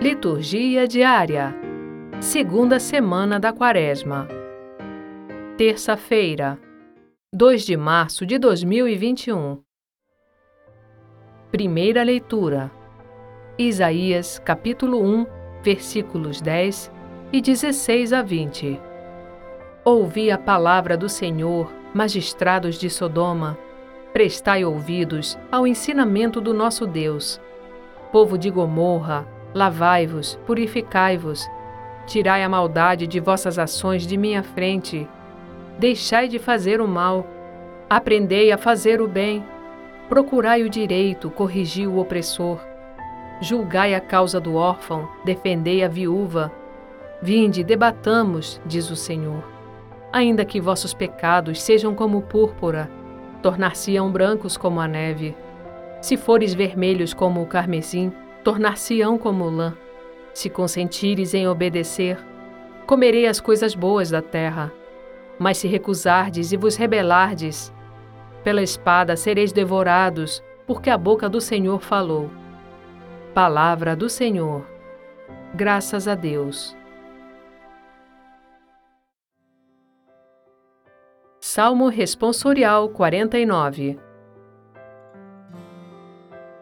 Liturgia diária. Segunda semana da Quaresma. Terça-feira, 2 de março de 2021. Primeira leitura. Isaías, capítulo 1, versículos 10 e 16 a 20. Ouvi a palavra do Senhor, magistrados de Sodoma, prestai ouvidos ao ensinamento do nosso Deus. Povo de Gomorra, Lavai-vos, purificai-vos, tirai a maldade de vossas ações de minha frente. Deixai de fazer o mal, aprendei a fazer o bem, procurai o direito, corrigi o opressor. Julgai a causa do órfão, defendei a viúva. Vinde, debatamos, diz o Senhor. Ainda que vossos pecados sejam como púrpura, tornar-se-ão brancos como a neve. Se fores vermelhos como o carmesim, tornar-se-ão como lã. Se consentires em obedecer, comerei as coisas boas da terra. Mas se recusardes e vos rebelardes, pela espada sereis devorados, porque a boca do Senhor falou. Palavra do Senhor. Graças a Deus. Salmo Responsorial 49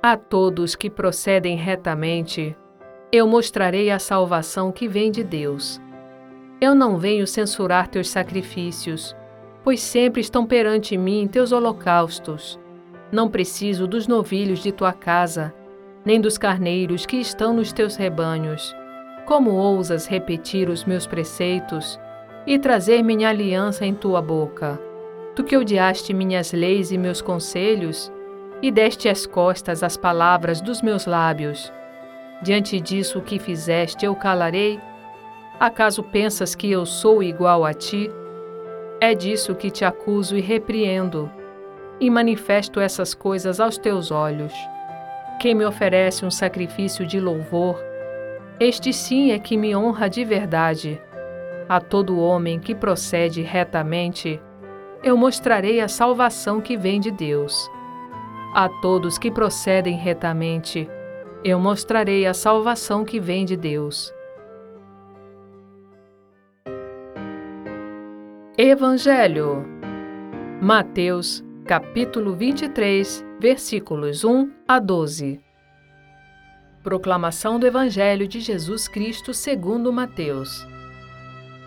a todos que procedem retamente, eu mostrarei a salvação que vem de Deus. Eu não venho censurar teus sacrifícios, pois sempre estão perante mim teus holocaustos. Não preciso dos novilhos de tua casa, nem dos carneiros que estão nos teus rebanhos. Como ousas repetir os meus preceitos e trazer minha aliança em tua boca? Tu que odiaste minhas leis e meus conselhos, e deste as costas às palavras dos meus lábios. Diante disso o que fizeste eu calarei? Acaso pensas que eu sou igual a ti? É disso que te acuso e repreendo, e manifesto essas coisas aos teus olhos. Quem me oferece um sacrifício de louvor, este sim é que me honra de verdade. A todo homem que procede retamente, eu mostrarei a salvação que vem de Deus. A todos que procedem retamente, eu mostrarei a salvação que vem de Deus. Evangelho Mateus, capítulo 23, versículos 1 a 12. Proclamação do Evangelho de Jesus Cristo segundo Mateus.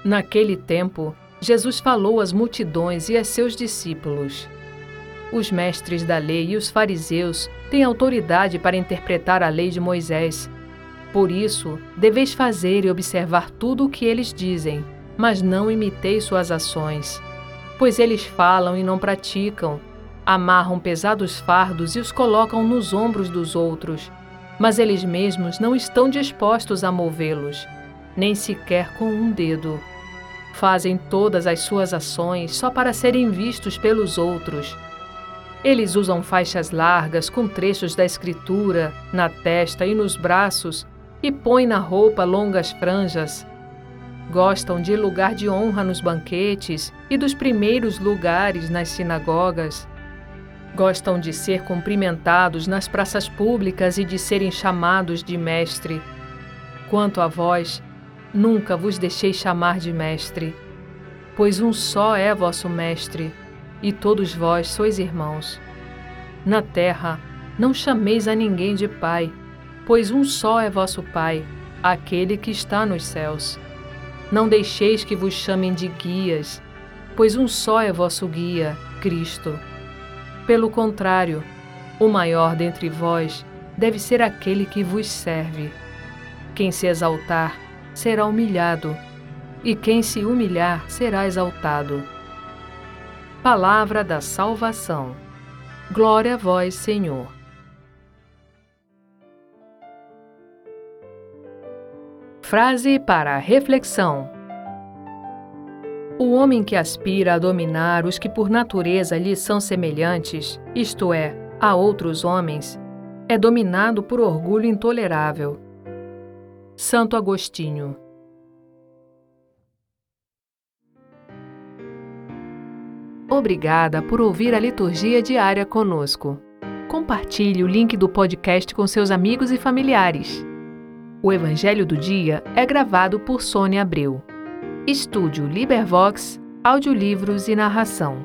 Naquele tempo, Jesus falou às multidões e a seus discípulos: os mestres da lei e os fariseus têm autoridade para interpretar a lei de Moisés. Por isso, deveis fazer e observar tudo o que eles dizem, mas não imiteis suas ações. Pois eles falam e não praticam, amarram pesados fardos e os colocam nos ombros dos outros, mas eles mesmos não estão dispostos a movê-los, nem sequer com um dedo. Fazem todas as suas ações só para serem vistos pelos outros eles usam faixas largas com trechos da Escritura na testa e nos braços e põem na roupa longas franjas. Gostam de lugar de honra nos banquetes e dos primeiros lugares nas sinagogas. Gostam de ser cumprimentados nas praças públicas e de serem chamados de mestre. Quanto a vós, nunca vos deixei chamar de mestre, pois um só é vosso mestre e todos vós sois irmãos. Na terra, não chameis a ninguém de Pai, pois um só é vosso Pai, aquele que está nos céus. Não deixeis que vos chamem de guias, pois um só é vosso guia, Cristo. Pelo contrário, o maior dentre vós deve ser aquele que vos serve. Quem se exaltar será humilhado, e quem se humilhar será exaltado. Palavra da salvação. Glória a vós, Senhor. Frase para reflexão. O homem que aspira a dominar os que por natureza lhe são semelhantes, isto é, a outros homens, é dominado por orgulho intolerável. Santo Agostinho Obrigada por ouvir a liturgia diária conosco. Compartilhe o link do podcast com seus amigos e familiares. O Evangelho do Dia é gravado por Sônia Abreu. Estúdio Libervox, audiolivros e narração.